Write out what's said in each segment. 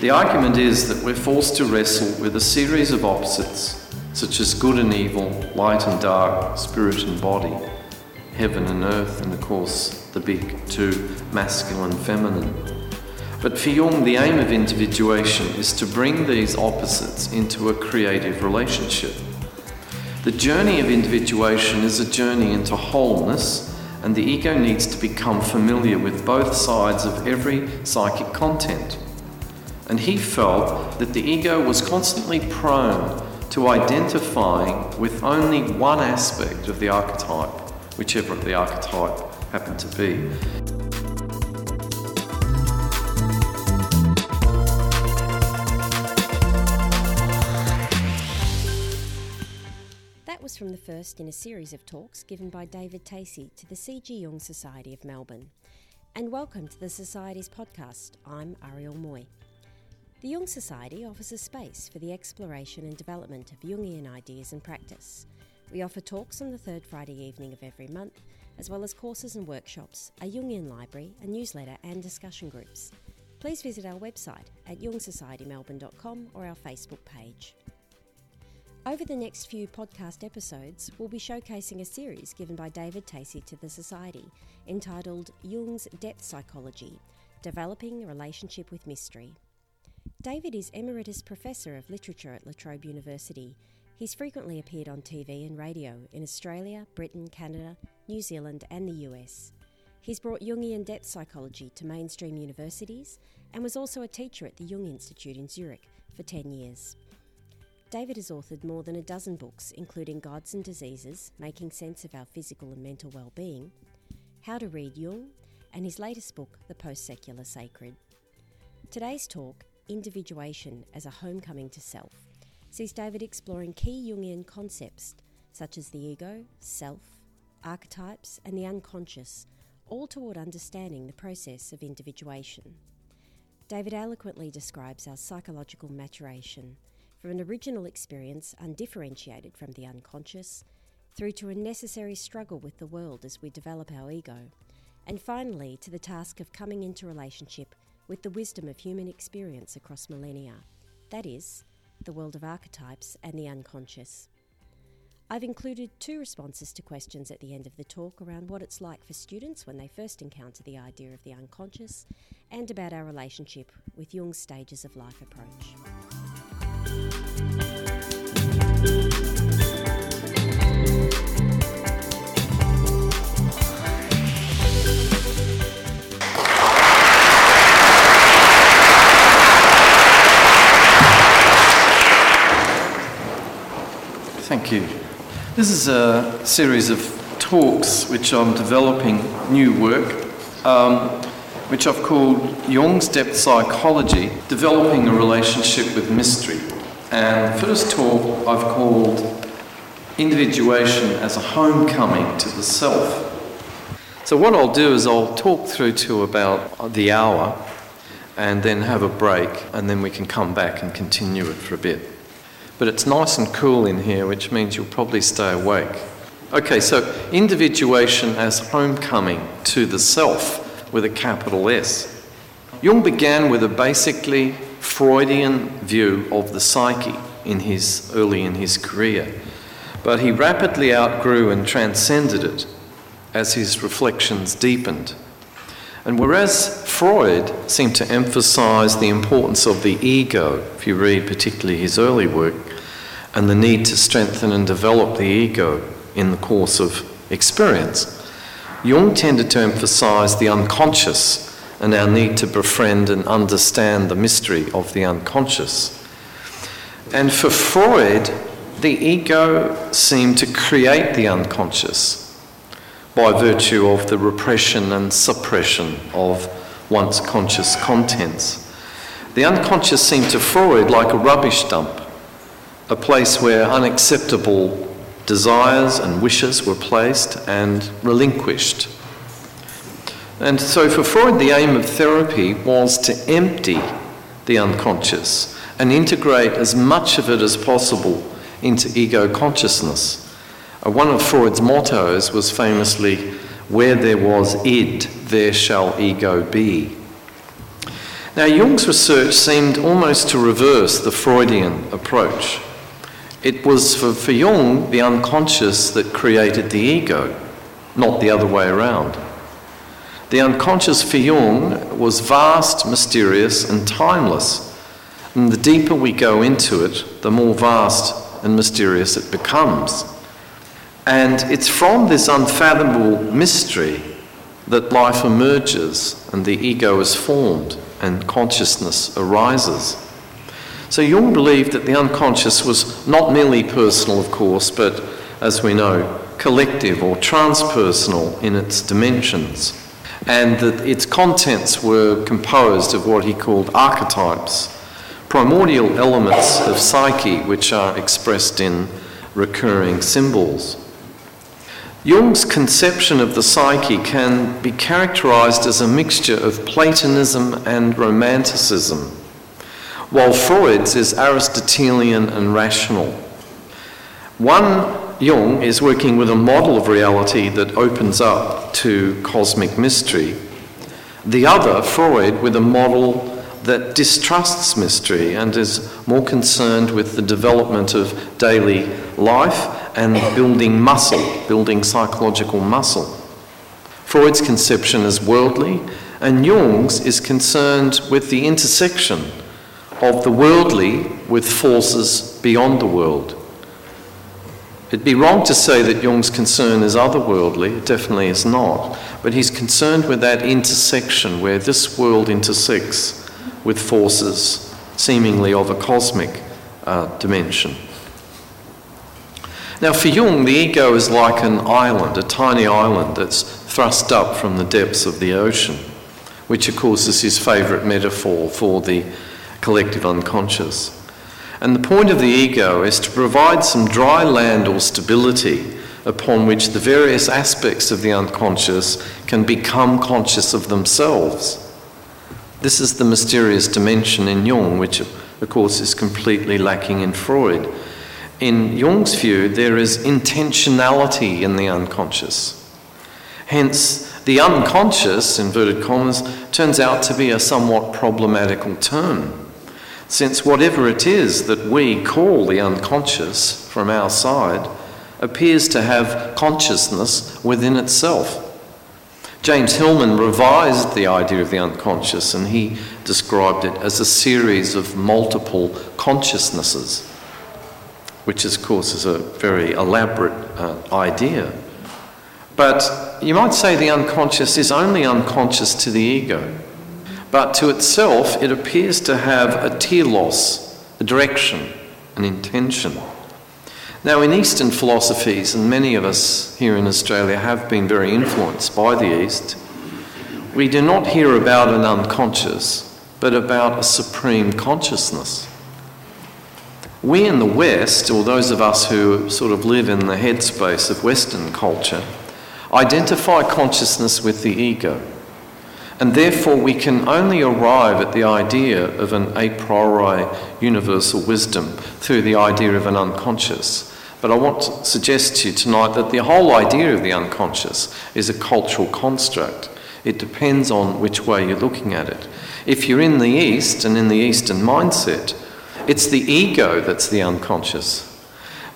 The argument is that we're forced to wrestle with a series of opposites, such as good and evil, light and dark, spirit and body, heaven and earth, and of course the big two, masculine, and feminine. But for Jung, the aim of individuation is to bring these opposites into a creative relationship. The journey of individuation is a journey into wholeness, and the ego needs to become familiar with both sides of every psychic content. And he felt that the ego was constantly prone to identifying with only one aspect of the archetype, whichever of the archetype happened to be. That was from the first in a series of talks given by David Tacey to the C.G. Jung Society of Melbourne. And welcome to the Society's podcast. I'm Ariel Moy. The Jung Society offers a space for the exploration and development of Jungian ideas and practice. We offer talks on the third Friday evening of every month, as well as courses and workshops, a Jungian library, a newsletter, and discussion groups. Please visit our website at jungsocietymelbourne.com or our Facebook page. Over the next few podcast episodes, we'll be showcasing a series given by David Tacey to the Society entitled Jung's Depth Psychology Developing a Relationship with Mystery. David is Emeritus Professor of Literature at La Trobe University. He's frequently appeared on TV and radio in Australia, Britain, Canada, New Zealand, and the US. He's brought Jungian depth psychology to mainstream universities and was also a teacher at the Jung Institute in Zurich for 10 years. David has authored more than a dozen books, including Gods and Diseases Making Sense of Our Physical and Mental Well-Being, How to Read Jung, and his latest book, The Post Secular Sacred. Today's talk individuation as a homecoming to self, sees David exploring key Jungian concepts such as the ego, self, archetypes, and the unconscious, all toward understanding the process of individuation. David eloquently describes our psychological maturation from an original experience undifferentiated from the unconscious through to a necessary struggle with the world as we develop our ego, and finally to the task of coming into relationship with the wisdom of human experience across millennia, that is, the world of archetypes and the unconscious. I've included two responses to questions at the end of the talk around what it's like for students when they first encounter the idea of the unconscious and about our relationship with Jung's stages of life approach. Thank you. This is a series of talks which I'm developing new work, um, which I've called Jung's Depth Psychology Developing a Relationship with Mystery. And the first talk I've called Individuation as a Homecoming to the Self. So, what I'll do is I'll talk through to about the hour and then have a break, and then we can come back and continue it for a bit but it's nice and cool in here, which means you'll probably stay awake. Okay, so individuation as homecoming to the self with a capital S. Jung began with a basically Freudian view of the psyche in his early in his career, but he rapidly outgrew and transcended it as his reflections deepened. And whereas Freud seemed to emphasize the importance of the ego, if you read particularly his early work, and the need to strengthen and develop the ego in the course of experience, Jung tended to emphasize the unconscious and our need to befriend and understand the mystery of the unconscious. And for Freud, the ego seemed to create the unconscious by virtue of the repression and suppression of once conscious contents. The unconscious seemed to Freud like a rubbish dump, a place where unacceptable desires and wishes were placed and relinquished. And so for Freud, the aim of therapy was to empty the unconscious and integrate as much of it as possible into ego consciousness. Uh, one of Freud's mottos was famously, Where there was id, there shall ego be. Now, Jung's research seemed almost to reverse the Freudian approach. It was for, for Jung the unconscious that created the ego, not the other way around. The unconscious for Jung was vast, mysterious, and timeless. And the deeper we go into it, the more vast and mysterious it becomes. And it's from this unfathomable mystery that life emerges and the ego is formed and consciousness arises. So Jung believed that the unconscious was not merely personal, of course, but as we know, collective or transpersonal in its dimensions, and that its contents were composed of what he called archetypes, primordial elements of psyche which are expressed in recurring symbols. Jung's conception of the psyche can be characterized as a mixture of Platonism and Romanticism, while Freud's is Aristotelian and rational. One, Jung, is working with a model of reality that opens up to cosmic mystery. The other, Freud, with a model that distrusts mystery and is more concerned with the development of daily life and building muscle, building psychological muscle. Freud's conception is worldly, and Jung's is concerned with the intersection of the worldly with forces beyond the world. It'd be wrong to say that Jung's concern is otherworldly, it definitely is not, but he's concerned with that intersection where this world intersects with forces seemingly of a cosmic uh, dimension. Now, for Jung, the ego is like an island, a tiny island that's thrust up from the depths of the ocean, which, of course, is his favourite metaphor for the collective unconscious. And the point of the ego is to provide some dry land or stability upon which the various aspects of the unconscious can become conscious of themselves. This is the mysterious dimension in Jung, which, of course, is completely lacking in Freud in Jung's view, there is intentionality in the unconscious. Hence, the unconscious, inverted commas, turns out to be a somewhat problematical term, since whatever it is that we call the unconscious from our side appears to have consciousness within itself. James Hillman revised the idea of the unconscious and he described it as a series of multiple consciousnesses which, of course, is a very elaborate uh, idea. But you might say the unconscious is only unconscious to the ego, but to itself it appears to have a telos, a direction, an intention. Now, in Eastern philosophies, and many of us here in Australia have been very influenced by the East, we do not hear about an unconscious, but about a supreme consciousness. We in the West, or those of us who sort of live in the headspace of Western culture, identify consciousness with the ego. And therefore, we can only arrive at the idea of an a priori universal wisdom through the idea of an unconscious. But I want to suggest to you tonight that the whole idea of the unconscious is a cultural construct. It depends on which way you're looking at it. If you're in the East and in the Eastern mindset, it's the ego that's the unconscious.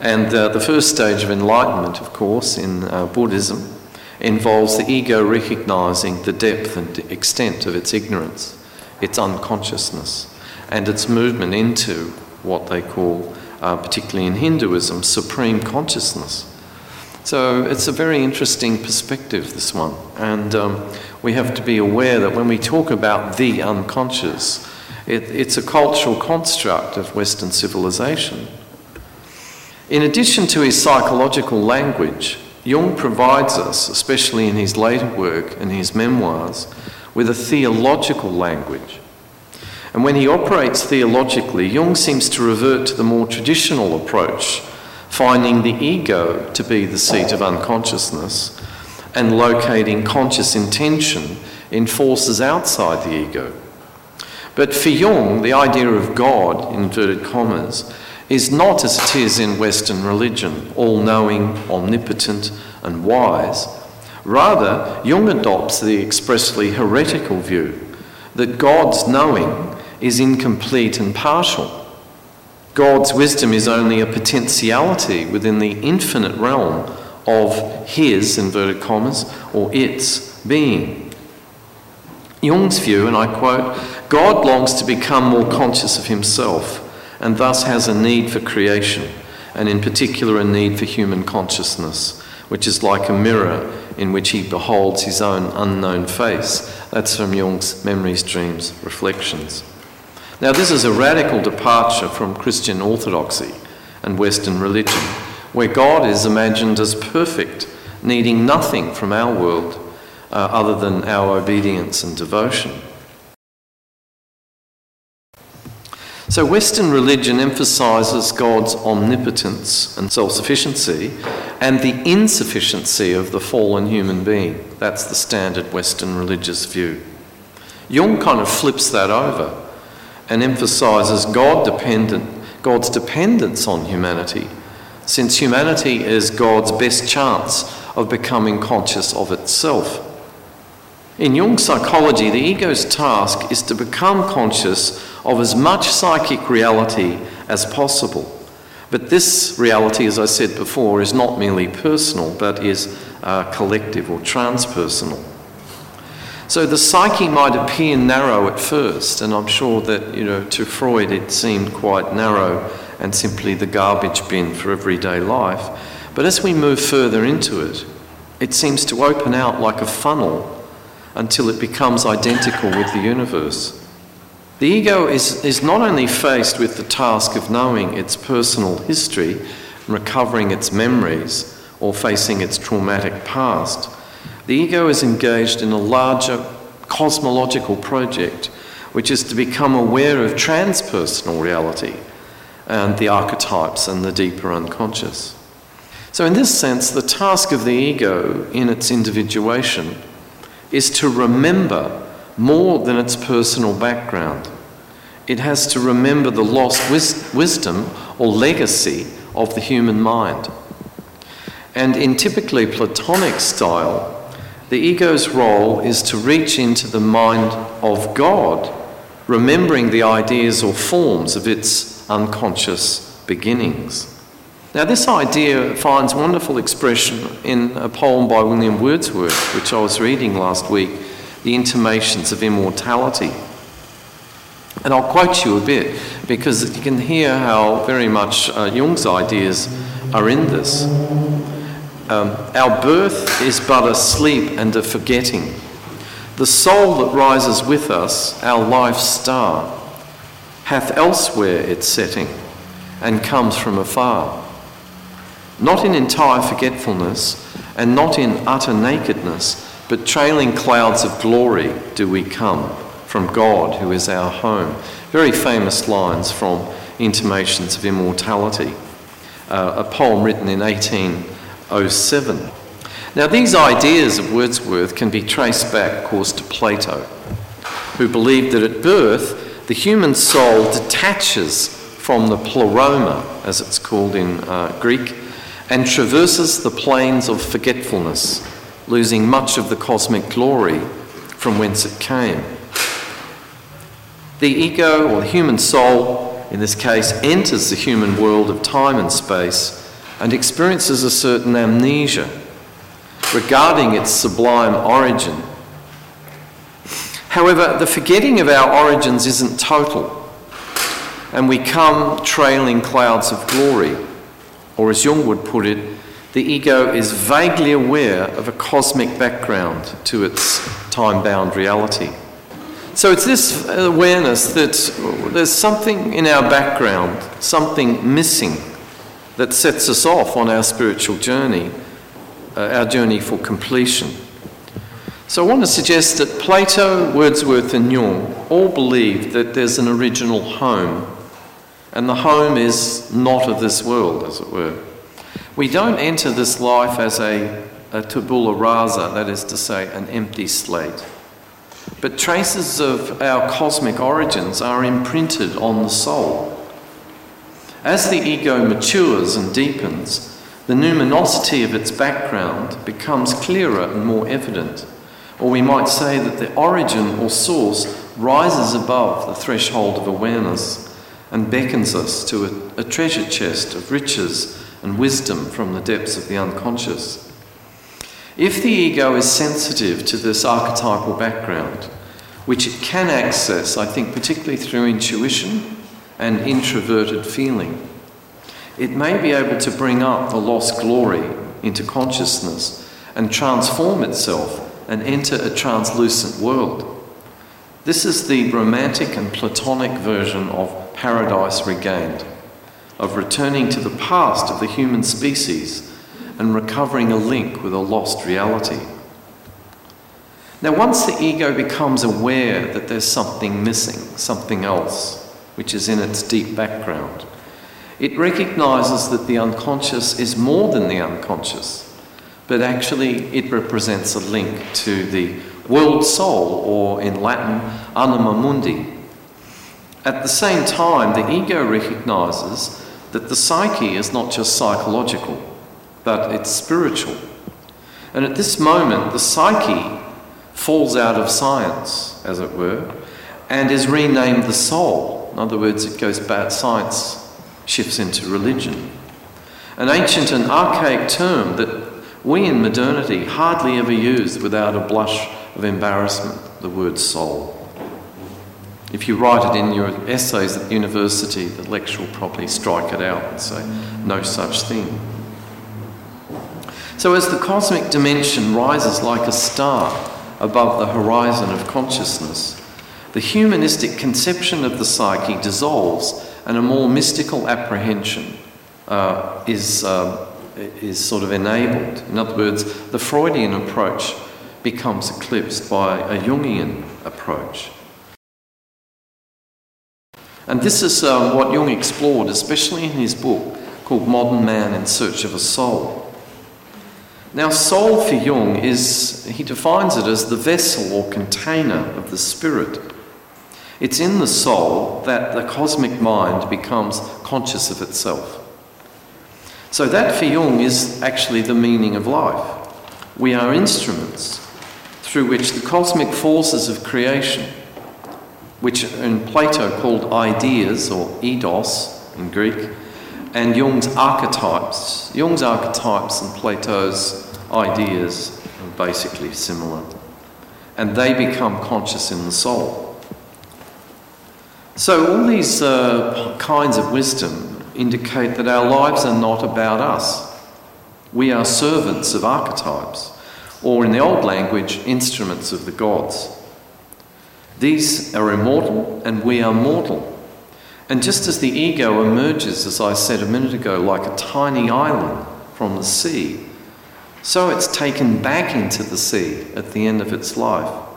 And uh, the first stage of enlightenment, of course, in uh, Buddhism, involves the ego recognizing the depth and extent of its ignorance, its unconsciousness, and its movement into what they call, uh, particularly in Hinduism, supreme consciousness. So it's a very interesting perspective, this one. And um, we have to be aware that when we talk about the unconscious, it, it's a cultural construct of Western civilization. In addition to his psychological language, Jung provides us, especially in his later work and his memoirs, with a theological language. And when he operates theologically, Jung seems to revert to the more traditional approach, finding the ego to be the seat of unconsciousness and locating conscious intention in forces outside the ego. But for Jung, the idea of God, in inverted commas, is not as it is in Western religion, all knowing, omnipotent, and wise. Rather, Jung adopts the expressly heretical view that God's knowing is incomplete and partial. God's wisdom is only a potentiality within the infinite realm of his, inverted commas, or its being. Jung's view, and I quote, God longs to become more conscious of himself and thus has a need for creation, and in particular a need for human consciousness, which is like a mirror in which he beholds his own unknown face. That's from Jung's Memories, Dreams, Reflections. Now, this is a radical departure from Christian orthodoxy and Western religion, where God is imagined as perfect, needing nothing from our world uh, other than our obedience and devotion. So, Western religion emphasizes God's omnipotence and self sufficiency and the insufficiency of the fallen human being. That's the standard Western religious view. Jung kind of flips that over and emphasizes God dependent, God's dependence on humanity, since humanity is God's best chance of becoming conscious of itself. In Jung's psychology, the ego's task is to become conscious of as much psychic reality as possible. But this reality, as I said before, is not merely personal, but is uh, collective or transpersonal. So the psyche might appear narrow at first, and I'm sure that, you know, to Freud it seemed quite narrow and simply the garbage bin for everyday life. But as we move further into it, it seems to open out like a funnel until it becomes identical with the universe. The ego is, is not only faced with the task of knowing its personal history, recovering its memories, or facing its traumatic past the ego is engaged in a larger cosmological project, which is to become aware of transpersonal reality and the archetypes and the deeper unconscious. So, in this sense, the task of the ego in its individuation is to remember more than its personal background. It has to remember the lost wis- wisdom or legacy of the human mind. And in typically Platonic style, the ego's role is to reach into the mind of God, remembering the ideas or forms of its unconscious beginnings. Now, this idea finds wonderful expression in a poem by William Wordsworth, which I was reading last week, The Intimations of Immortality. And I'll quote you a bit because you can hear how very much uh, Jung's ideas are in this. Um, our birth is but a sleep and a forgetting. The soul that rises with us, our life's star, hath elsewhere its setting and comes from afar. Not in entire forgetfulness and not in utter nakedness, but trailing clouds of glory do we come from God who is our home. Very famous lines from Intimations of Immortality, uh, a poem written in 1807. Now, these ideas of Wordsworth can be traced back, of course, to Plato, who believed that at birth the human soul detaches from the pleroma, as it's called in uh, Greek, and traverses the plains of forgetfulness, losing much of the cosmic glory from whence it came. The ego, or the human soul, in this case, enters the human world of time and space and experiences a certain amnesia regarding its sublime origin. However, the forgetting of our origins isn't total, and we come trailing clouds of glory. Or, as Jung would put it, the ego is vaguely aware of a cosmic background to its time bound reality. So it's this awareness that there's something in our background, something missing that sets us off on our spiritual journey, uh, our journey for completion. So I want to suggest that Plato, Wordsworth, and Jung all believe that there's an original home, and the home is not of this world, as it were. We don't enter this life as a, a tabula rasa, that is to say, an empty slate. But traces of our cosmic origins are imprinted on the soul. As the ego matures and deepens, the numinosity of its background becomes clearer and more evident. Or we might say that the origin or source rises above the threshold of awareness and beckons us to a, a treasure chest of riches and wisdom from the depths of the unconscious. If the ego is sensitive to this archetypal background, which it can access, I think, particularly through intuition and introverted feeling, it may be able to bring up the lost glory into consciousness and transform itself and enter a translucent world. This is the romantic and platonic version of paradise regained, of returning to the past of the human species and recovering a link with a lost reality. Now, once the ego becomes aware that there's something missing, something else, which is in its deep background, it recognizes that the unconscious is more than the unconscious, but actually it represents a link to the world soul, or in Latin, anima mundi. At the same time, the ego recognizes that the psyche is not just psychological, but it's spiritual. And at this moment, the psyche falls out of science, as it were, and is renamed the soul. In other words, it goes back, science shifts into religion. An ancient and archaic term that we in modernity hardly ever use without a blush of embarrassment the word soul. If you write it in your essays at university, the lecturer will probably strike it out and say, no such thing. So, as the cosmic dimension rises like a star above the horizon of consciousness, the humanistic conception of the psyche dissolves and a more mystical apprehension uh, is, uh, is sort of enabled. In other words, the Freudian approach becomes eclipsed by a Jungian approach. And this is uh, what Jung explored, especially in his book called Modern Man in Search of a Soul. Now, soul for Jung is, he defines it as the vessel or container of the spirit it's in the soul that the cosmic mind becomes conscious of itself. So, that for Jung is actually the meaning of life. We are instruments through which the cosmic forces of creation, which in Plato called ideas or eidos in Greek, and Jung's archetypes. Jung's archetypes and Plato's ideas are basically similar. And they become conscious in the soul. So, all these uh, kinds of wisdom indicate that our lives are not about us. We are servants of archetypes, or in the old language, instruments of the gods. These are immortal, and we are mortal. And just as the ego emerges, as I said a minute ago, like a tiny island from the sea, so it's taken back into the sea at the end of its life.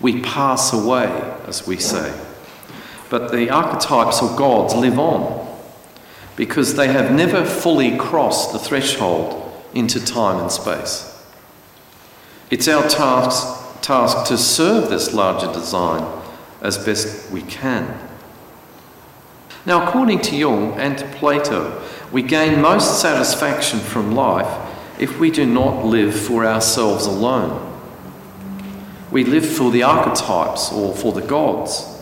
We pass away, as we say. But the archetypes or gods live on because they have never fully crossed the threshold into time and space. It's our task, task to serve this larger design as best we can. Now, according to Jung and to Plato, we gain most satisfaction from life if we do not live for ourselves alone. We live for the archetypes or for the gods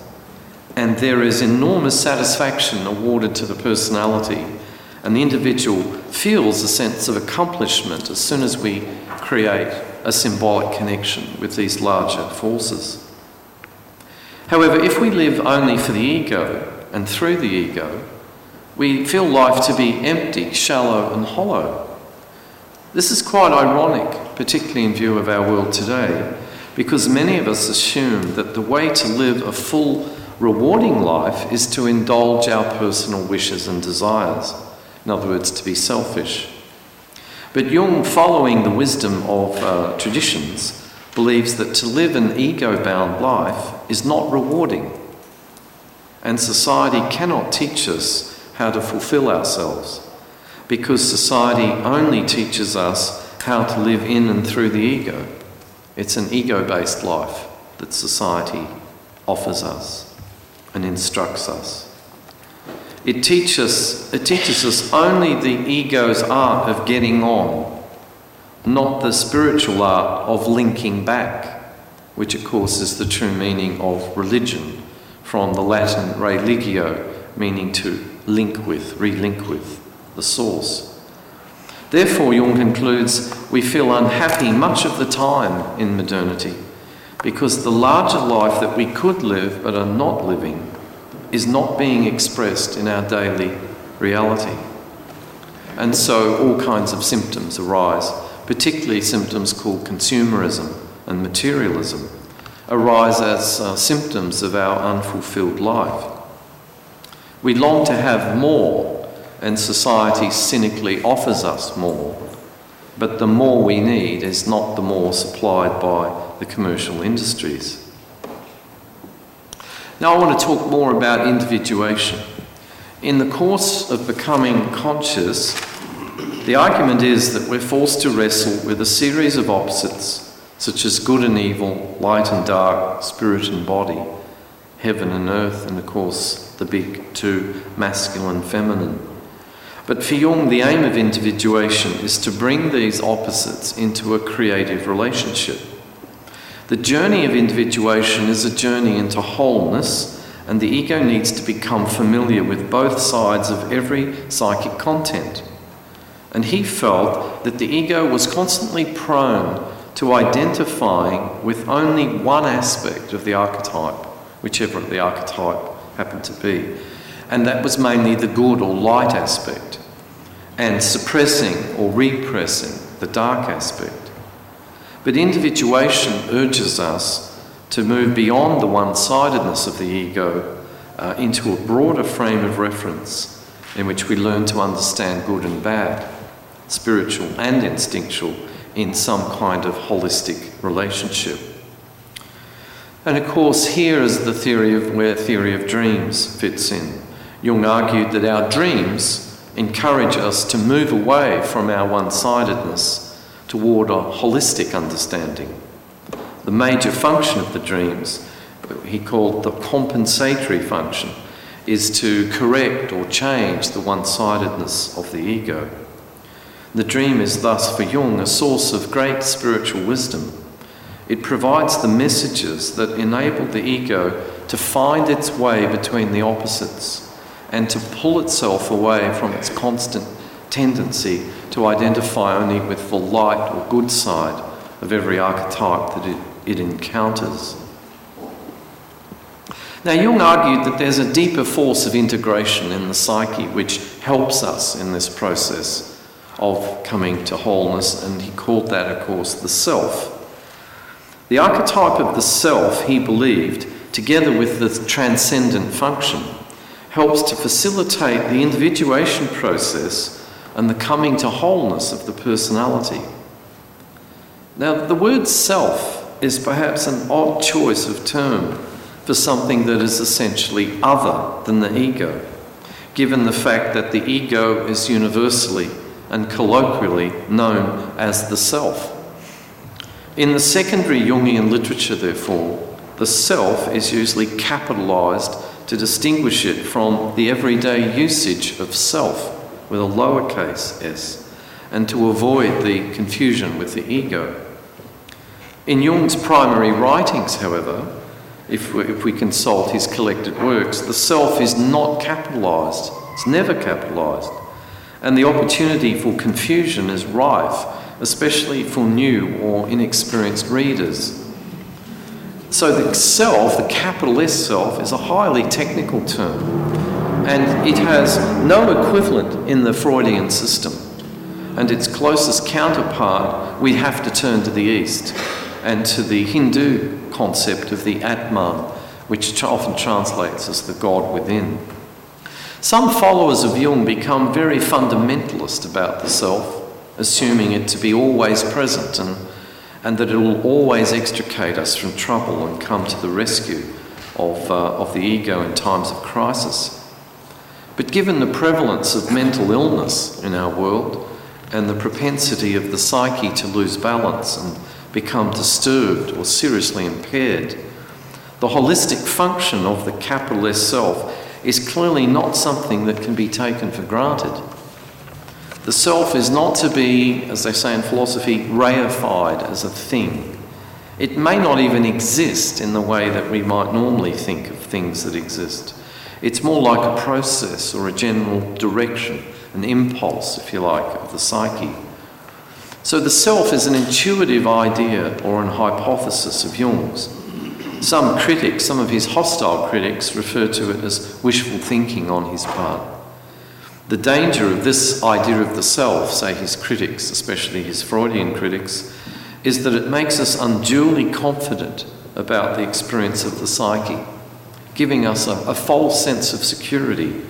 and there is enormous satisfaction awarded to the personality, and the individual feels a sense of accomplishment as soon as we create a symbolic connection with these larger forces. However, if we live only for the ego and through the ego, we feel life to be empty, shallow, and hollow. This is quite ironic, particularly in view of our world today, because many of us assume that the way to live a full Rewarding life is to indulge our personal wishes and desires, in other words, to be selfish. But Jung, following the wisdom of uh, traditions, believes that to live an ego bound life is not rewarding. And society cannot teach us how to fulfill ourselves because society only teaches us how to live in and through the ego. It's an ego based life that society offers us and instructs us. It teaches, it teaches us only the ego's art of getting on, not the spiritual art of linking back. which of course is the true meaning of religion, from the Latin religio, meaning to link with, relink with the source. Therefore, Jung concludes, we feel unhappy much of the time in modernity because the larger life that we could live but are not living is not being expressed in our daily reality. And so all kinds of symptoms arise, particularly symptoms called consumerism and materialism, arise as uh, symptoms of our unfulfilled life. We long to have more, and society cynically offers us more, but the more we need is not the more supplied by the commercial industries. Now, I want to talk more about individuation. In the course of becoming conscious, the argument is that we're forced to wrestle with a series of opposites, such as good and evil, light and dark, spirit and body, heaven and earth, and of course the big two, masculine, feminine. But for Jung, the aim of individuation is to bring these opposites into a creative relationship. The journey of individuation is a journey into wholeness, and the ego needs to become familiar with both sides of every psychic content. And he felt that the ego was constantly prone to identifying with only one aspect of the archetype, whichever the archetype happened to be. And that was mainly the good or light aspect, and suppressing or repressing the dark aspect. But individuation urges us to move beyond the one sidedness of the ego uh, into a broader frame of reference in which we learn to understand good and bad, spiritual and instinctual, in some kind of holistic relationship. And of course, here is the theory of where theory of dreams fits in. Jung argued that our dreams encourage us to move away from our one sidedness toward a holistic understanding. The major function of the dreams, he called the compensatory function, is to correct or change the one sidedness of the ego. The dream is thus for Jung a source of great spiritual wisdom. It provides the messages that enable the ego to find its way between the opposites and to pull itself away from its constant tendency to identify only with the light or good side of every archetype that it, it encounters. Now, Jung argued that there's a deeper force of integration in the psyche which helps us in this process of coming to wholeness, and he called that, of course, the self. The archetype of the self, he believed, together with the transcendent function, helps to facilitate the individuation process and the coming to wholeness of the personality. Now, the word self is perhaps an odd choice of term for something that is essentially other than the ego, given the fact that the ego is universally and colloquially known as the self. In the secondary Jungian literature, therefore, the self is usually capitalized to distinguish it from the everyday usage of self with a lowercase s, and to avoid the confusion with the ego. In Jung's primary writings, however, if we, if we consult his collected works, the self is not capitalized, it's never capitalized, and the opportunity for confusion is rife, especially for new or inexperienced readers. So, the self, the capital S self, is a highly technical term and it has no equivalent in the Freudian system. And its closest counterpart, we have to turn to the East and to the Hindu concept of the Atman, which often translates as the God within. Some followers of Jung become very fundamentalist about the self, assuming it to be always present and, and that it will always extricate us from trouble and come to the rescue of, uh, of the ego in times of crisis. But given the prevalence of mental illness in our world and the propensity of the psyche to lose balance and become disturbed or seriously impaired, the holistic function of the capital S self is clearly not something that can be taken for granted. The self is not to be, as they say in philosophy, reified as a thing. It may not even exist in the way that we might normally think of things that exist. It's more like a process or a general direction, an impulse, if you like, of the psyche. So the self is an intuitive idea or an hypothesis of Jung's. Some critics, some of his hostile critics, refer to it as wishful thinking on his part. The danger of this idea of the self, say his critics, especially his Freudian critics, is that it makes us unduly confident about the experience of the psyche, giving us a, a false sense of security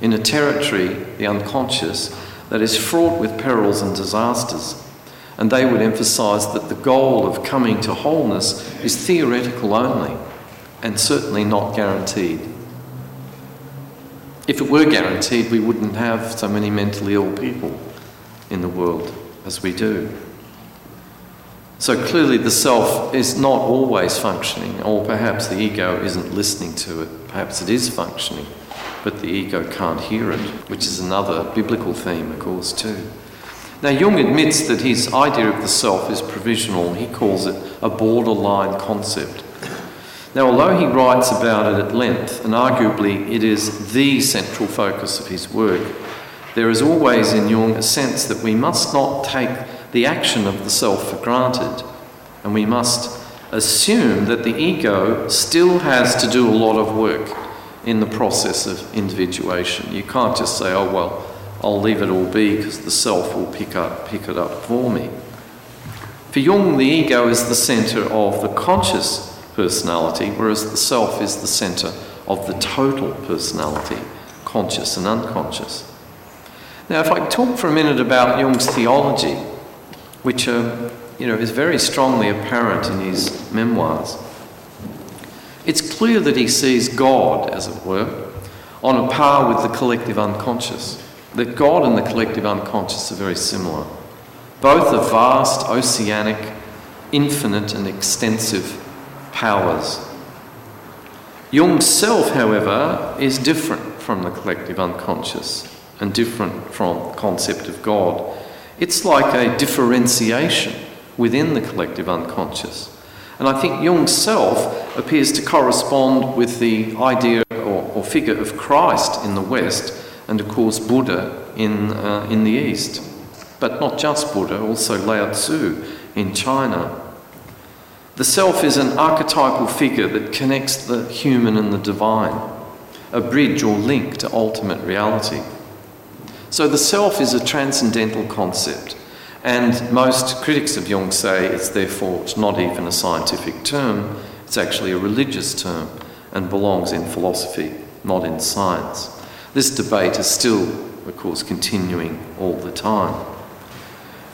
in a territory, the unconscious, that is fraught with perils and disasters. And they would emphasize that the goal of coming to wholeness is theoretical only and certainly not guaranteed. If it were guaranteed, we wouldn't have so many mentally ill people in the world as we do. So clearly, the self is not always functioning, or perhaps the ego isn't listening to it. Perhaps it is functioning, but the ego can't hear it, which is another biblical theme, of course, too. Now, Jung admits that his idea of the self is provisional. He calls it a borderline concept. Now, although he writes about it at length, and arguably it is the central focus of his work, there is always in Jung a sense that we must not take the action of the self for granted, and we must assume that the ego still has to do a lot of work in the process of individuation. You can't just say, oh, well, I'll leave it all be because the self will pick, up, pick it up for me. For Jung, the ego is the centre of the conscious personality, whereas the self is the centre of the total personality, conscious and unconscious. Now, if I talk for a minute about Jung's theology, which uh, you know, is very strongly apparent in his memoirs. It's clear that he sees God, as it were, on a par with the collective unconscious. That God and the collective unconscious are very similar. Both are vast, oceanic, infinite, and extensive powers. Jung's self, however, is different from the collective unconscious and different from the concept of God it's like a differentiation within the collective unconscious. And I think Jung's self appears to correspond with the idea or, or figure of Christ in the West and, of course, Buddha in, uh, in the East. But not just Buddha, also Lao Tzu in China. The self is an archetypal figure that connects the human and the divine, a bridge or link to ultimate reality. So the self is a transcendental concept, and most critics of Jung say it's therefore it's not even a scientific term, it's actually a religious term and belongs in philosophy, not in science. This debate is still, of course, continuing all the time.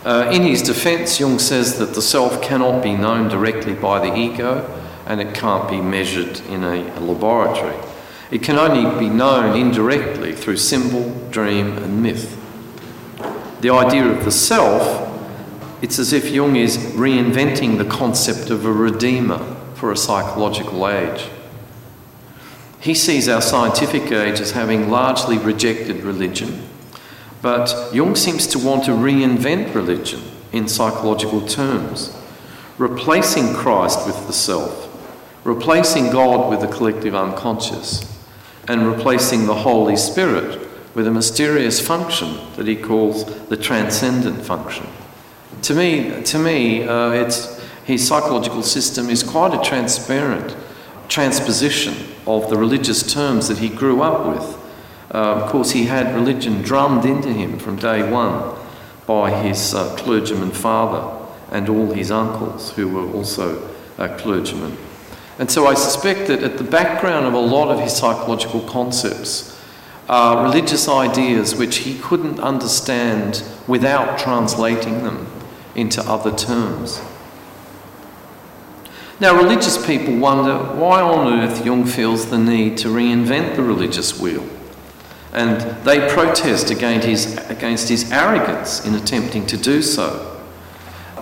Uh, in his defense, Jung says that the self cannot be known directly by the ego and it can't be measured in a, a laboratory. It can only be known indirectly through symbol, dream, and myth. The idea of the self, it's as if Jung is reinventing the concept of a redeemer for a psychological age. He sees our scientific age as having largely rejected religion, but Jung seems to want to reinvent religion in psychological terms, replacing Christ with the self, replacing God with the collective unconscious, and replacing the Holy Spirit with a mysterious function that he calls the transcendent function. To me, to me uh, it's, his psychological system is quite a transparent transposition of the religious terms that he grew up with. Uh, of course, he had religion drummed into him from day one by his uh, clergyman father and all his uncles, who were also uh, clergymen. And so I suspect that at the background of a lot of his psychological concepts are religious ideas which he couldn't understand without translating them into other terms. Now, religious people wonder why on earth Jung feels the need to reinvent the religious wheel. And they protest against his, against his arrogance in attempting to do so.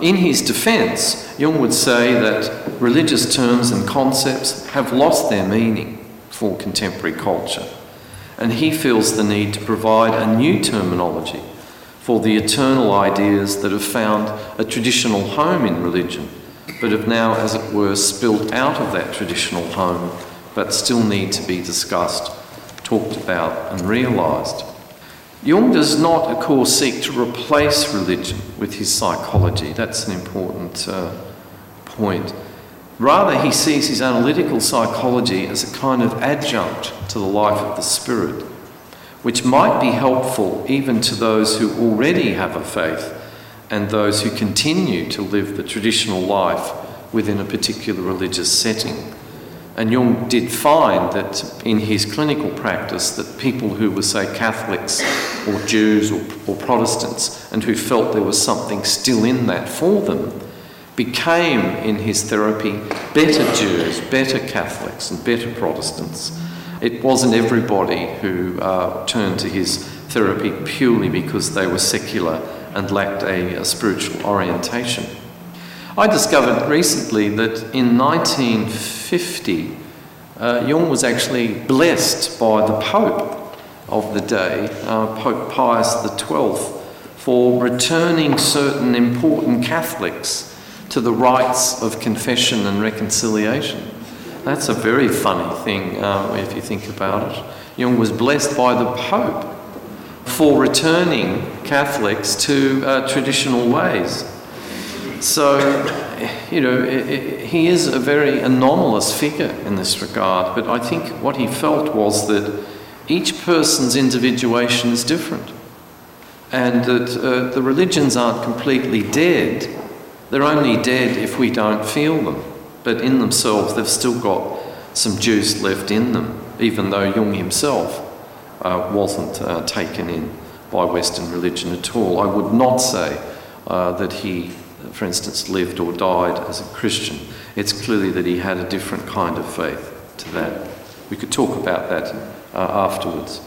In his defense, Jung would say that religious terms and concepts have lost their meaning for contemporary culture, and he feels the need to provide a new terminology for the eternal ideas that have found a traditional home in religion, but have now, as it were, spilled out of that traditional home, but still need to be discussed, talked about, and realised. Jung does not, of course, seek to replace religion with his psychology. That's an important uh, point. Rather, he sees his analytical psychology as a kind of adjunct to the life of the spirit, which might be helpful even to those who already have a faith and those who continue to live the traditional life within a particular religious setting. And Jung did find that in his clinical practice that people who were, say, Catholics or Jews or, or Protestants and who felt there was something still in that for them became, in his therapy, better Jews, better Catholics, and better Protestants. It wasn't everybody who uh, turned to his therapy purely because they were secular and lacked a, a spiritual orientation. I discovered recently that in 1950, uh, Jung was actually blessed by the Pope of the day, uh, Pope Pius XII, for returning certain important Catholics to the rites of confession and reconciliation. That's a very funny thing uh, if you think about it. Jung was blessed by the Pope for returning Catholics to uh, traditional ways. So, you know, it, it, he is a very anomalous figure in this regard, but I think what he felt was that each person's individuation is different and that uh, the religions aren't completely dead. They're only dead if we don't feel them, but in themselves they've still got some juice left in them, even though Jung himself uh, wasn't uh, taken in by Western religion at all. I would not say uh, that he for instance, lived or died as a Christian. It's clearly that he had a different kind of faith to that. We could talk about that uh, afterwards.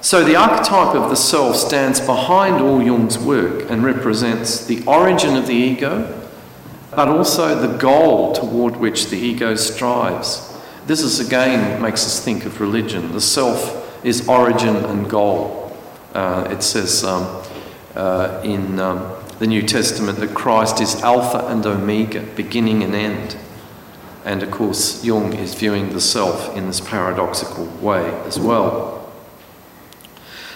So, the archetype of the self stands behind all Jung's work and represents the origin of the ego, but also the goal toward which the ego strives. This is again makes us think of religion. The self is origin and goal. Uh, it says um, uh, in um, the New Testament that Christ is Alpha and Omega, beginning and end. And of course, Jung is viewing the self in this paradoxical way as well.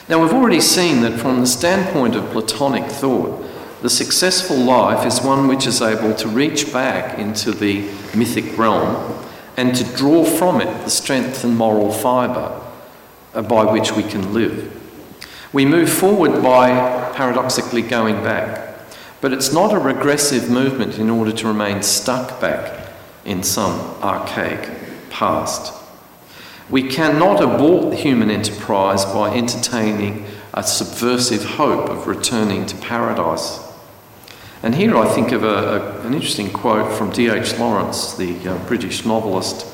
Now, we've already seen that from the standpoint of Platonic thought, the successful life is one which is able to reach back into the mythic realm and to draw from it the strength and moral fibre uh, by which we can live. We move forward by paradoxically going back. But it's not a regressive movement in order to remain stuck back in some archaic past. We cannot abort the human enterprise by entertaining a subversive hope of returning to paradise. And here I think of a, a, an interesting quote from D.H. Lawrence, the uh, British novelist.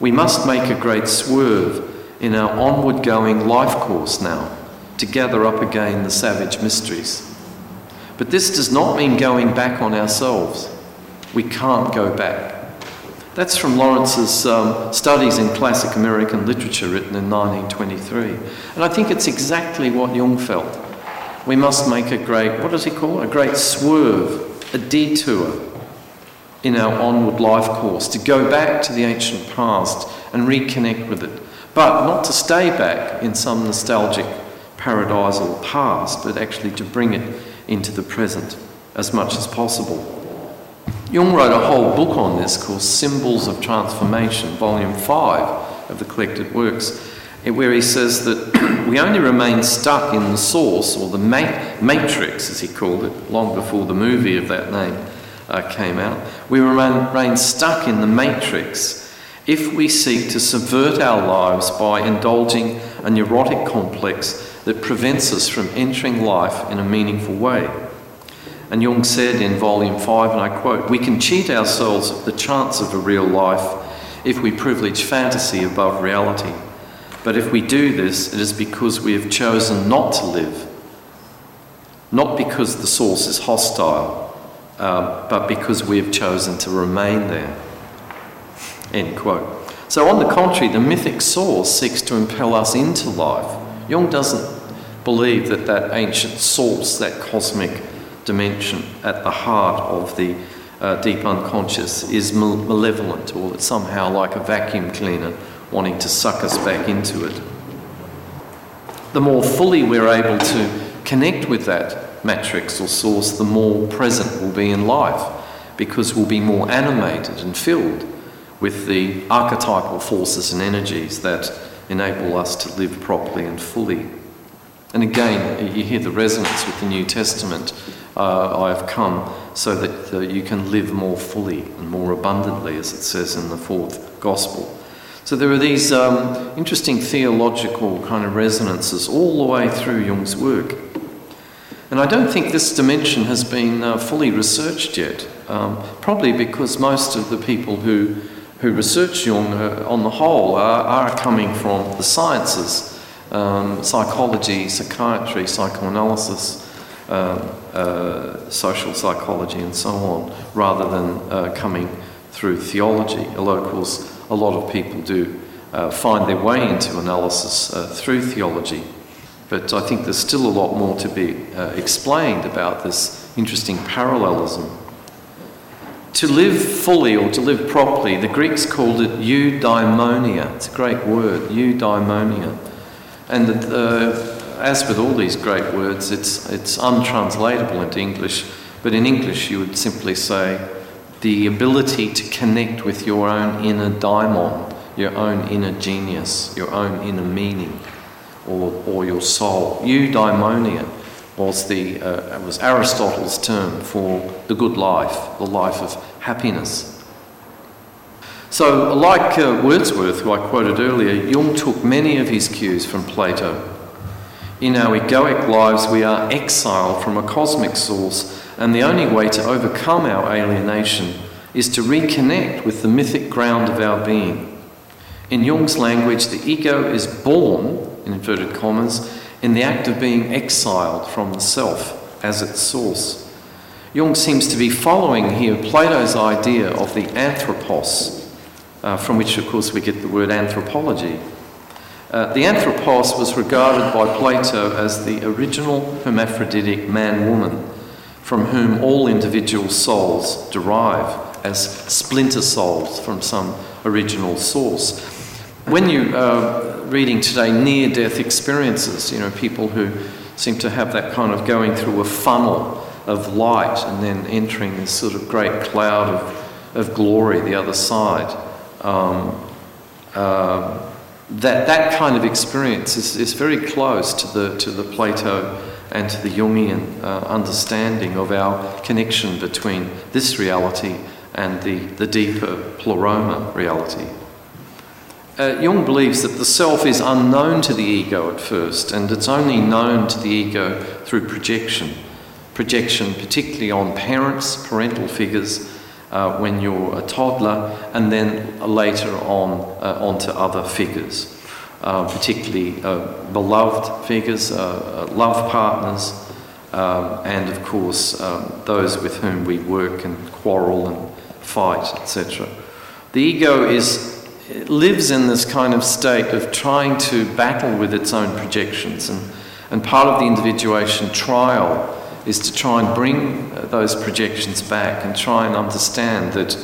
We must make a great swerve in our onward going life course now to gather up again the savage mysteries. But this does not mean going back on ourselves. We can't go back. That's from Lawrence's um, Studies in Classic American Literature, written in 1923. And I think it's exactly what Jung felt. We must make a great, what does he call it? A great swerve, a detour in our onward life course, to go back to the ancient past and reconnect with it. But not to stay back in some nostalgic paradisal past, but actually to bring it into the present as much as possible. Jung wrote a whole book on this called Symbols of Transformation, Volume 5 of the collected works, where he says that we only remain stuck in the source, or the matrix, as he called it, long before the movie of that name uh, came out. We remain, remain stuck in the matrix if we seek to subvert our lives by indulging a neurotic complex that prevents us from entering life in a meaningful way. And Jung said in volume 5, and I quote, We can cheat ourselves of the chance of a real life if we privilege fantasy above reality. But if we do this, it is because we have chosen not to live, not because the source is hostile, uh, but because we have chosen to remain there. End quote. So, on the contrary, the mythic source seeks to impel us into life. Jung doesn't believe that that ancient source, that cosmic dimension at the heart of the uh, deep unconscious is malevolent or somehow like a vacuum cleaner wanting to suck us back into it. The more fully we're able to connect with that matrix or source, the more present we'll be in life because we'll be more animated and filled with the archetypal forces and energies that enable us to live properly and fully. And again, you hear the resonance with the New Testament. Uh, I have come so that uh, you can live more fully and more abundantly, as it says in the fourth Gospel. So there are these um, interesting theological kind of resonances all the way through Jung's work. And I don't think this dimension has been uh, fully researched yet, um, probably because most of the people who, who research Jung uh, on the whole are, are, coming from the sciences um, psychology, psychiatry, psychoanalysis, uh, uh, social psychology, and so on, rather than uh, coming through theology. Although, of course, a lot of people do uh, find their way into analysis uh, through theology. But I think there's still a lot more to be explained about this interesting parallelism. To live fully or to live properly, the Greeks called it eudaimonia. It's a great word, eudaimonia. And uh, as with all these great words, it's, it's untranslatable into English, but in English you would simply say the ability to connect with your own inner daimon, your own inner genius, your own inner meaning or, or your soul. Eudaimonia was, the, uh, was Aristotle's term for the good life, the life of happiness. So, like uh, Wordsworth, who I quoted earlier, Jung took many of his cues from Plato. In our egoic lives, we are exiled from a cosmic source, and the only way to overcome our alienation is to reconnect with the mythic ground of our being. In Jung's language, the ego is born in inverted commas, in the act of being exiled from the self as its source. Jung seems to be following here Plato's idea of the anthropos, uh, from which, of course, we get the word anthropology. Uh, the anthropos was regarded by Plato as the original hermaphroditic man woman, from whom all individual souls derive as splinter souls from some original source. When you uh, reading today near death experiences, you know, people who seem to have that kind of going through a funnel of light and then entering this sort of great cloud of, of glory the other side. Um, uh, that, that kind of experience is, is very close to the, to the Plato and to the Jungian uh, understanding of our connection between this reality and the, the deeper pleroma reality. Uh, Jung believes that the self is unknown to the ego at first, and it's only known to the ego through projection. Projection, particularly on parents, parental figures, uh, when you're a toddler, and then later on uh, onto other figures, uh, particularly uh, beloved figures, uh, love partners, um, and of course um, those with whom we work and quarrel and fight, etc. The ego is it lives in this kind of state of trying to battle with its own projections. And, and part of the individuation trial is to try and bring uh, those projections back and try and understand that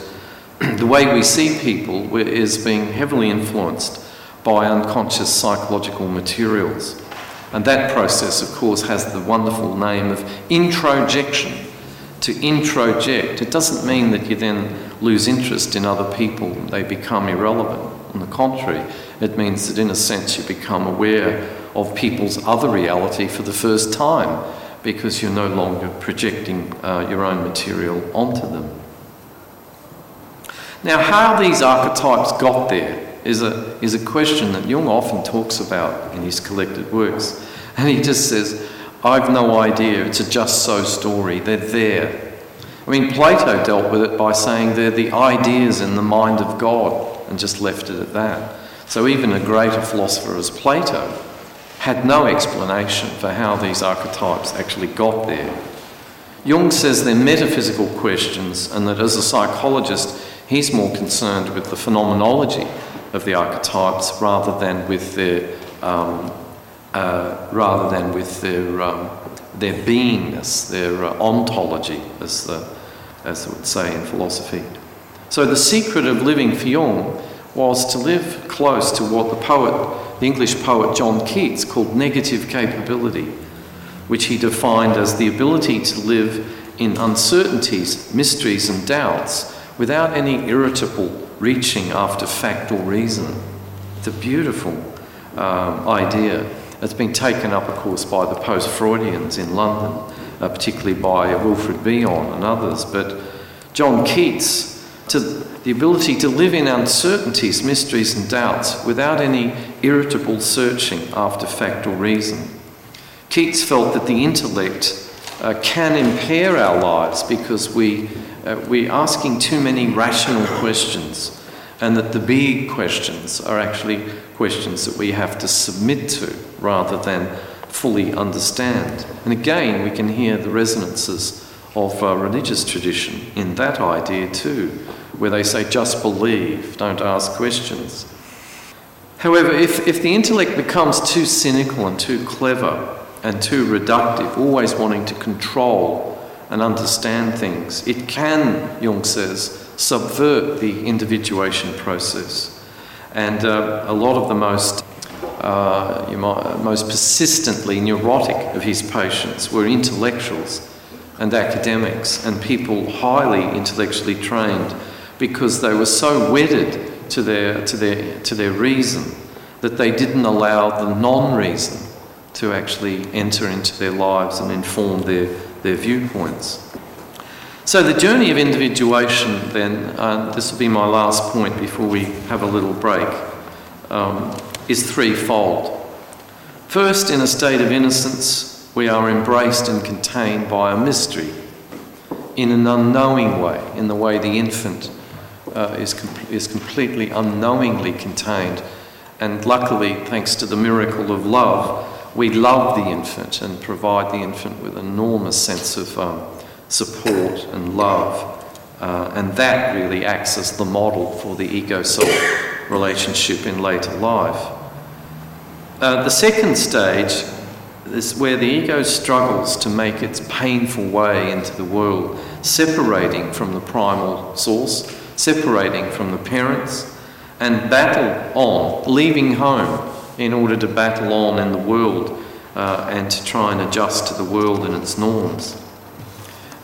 the way we see people is being heavily influenced by unconscious psychological materials. And that process, of course, has the wonderful name of introjection. To introject, it doesn't mean that you then lose interest in other people, they become irrelevant. On the contrary, it means that in a sense you become aware of people's other reality for the first time because you're no longer projecting uh, your own material onto them. Now, how these archetypes got there is a, is a question that Jung often talks about in his collected works. And he just says, I've no idea, it's a just so story, they're there. I mean, Plato dealt with it by saying they're the ideas in the mind of God and just left it at that. So even a greater philosopher as Plato had no explanation for how these archetypes actually got there. Jung says they're metaphysical questions and that as a psychologist, he's more concerned with the phenomenology of the archetypes rather than with their, um, uh, rather than with their um, their beingness, their uh, ontology, as, the, as they would say in philosophy. So the secret of living for Jung was to live close to what the poet, the English poet John Keats, called negative capability, which he defined as the ability to live in uncertainties, mysteries, and doubts without any irritable reaching after fact or reason. It's a beautiful um, idea. It's been taken up, of course, by the post Freudians in London, uh, particularly by Wilfred Bion and others. But John Keats, to the ability to live in uncertainties, mysteries, and doubts without any irritable searching after fact or reason. Keats felt that the intellect uh, can impair our lives because we, uh, we're asking too many rational questions, and that the big questions are actually questions that we have to submit to rather than fully understand. And again, we can hear the resonances of uh, religious tradition in that idea too, where they say, just believe, don't ask questions. However, if, if the intellect becomes too cynical and too clever and too reductive, always wanting to control and understand things, it can, Jung says, subvert the individuation process. And uh, a lot of the most uh, might, most persistently neurotic of his patients were intellectuals and academics and people highly intellectually trained because they were so wedded to their, to their, to their reason that they didn't allow the non reason to actually enter into their lives and inform their, their viewpoints. So, the journey of individuation, then, uh, this will be my last point before we have a little break, um, is threefold. First, in a state of innocence, we are embraced and contained by a mystery in an unknowing way, in the way the infant uh, is, com- is completely unknowingly contained. And luckily, thanks to the miracle of love, we love the infant and provide the infant with enormous sense of um, support and love. Uh, and that really acts as the model for the ego soul relationship in later life. Uh, the second stage is where the ego struggles to make its painful way into the world, separating from the primal source, separating from the parents, and battle on, leaving home in order to battle on in the world uh, and to try and adjust to the world and its norms.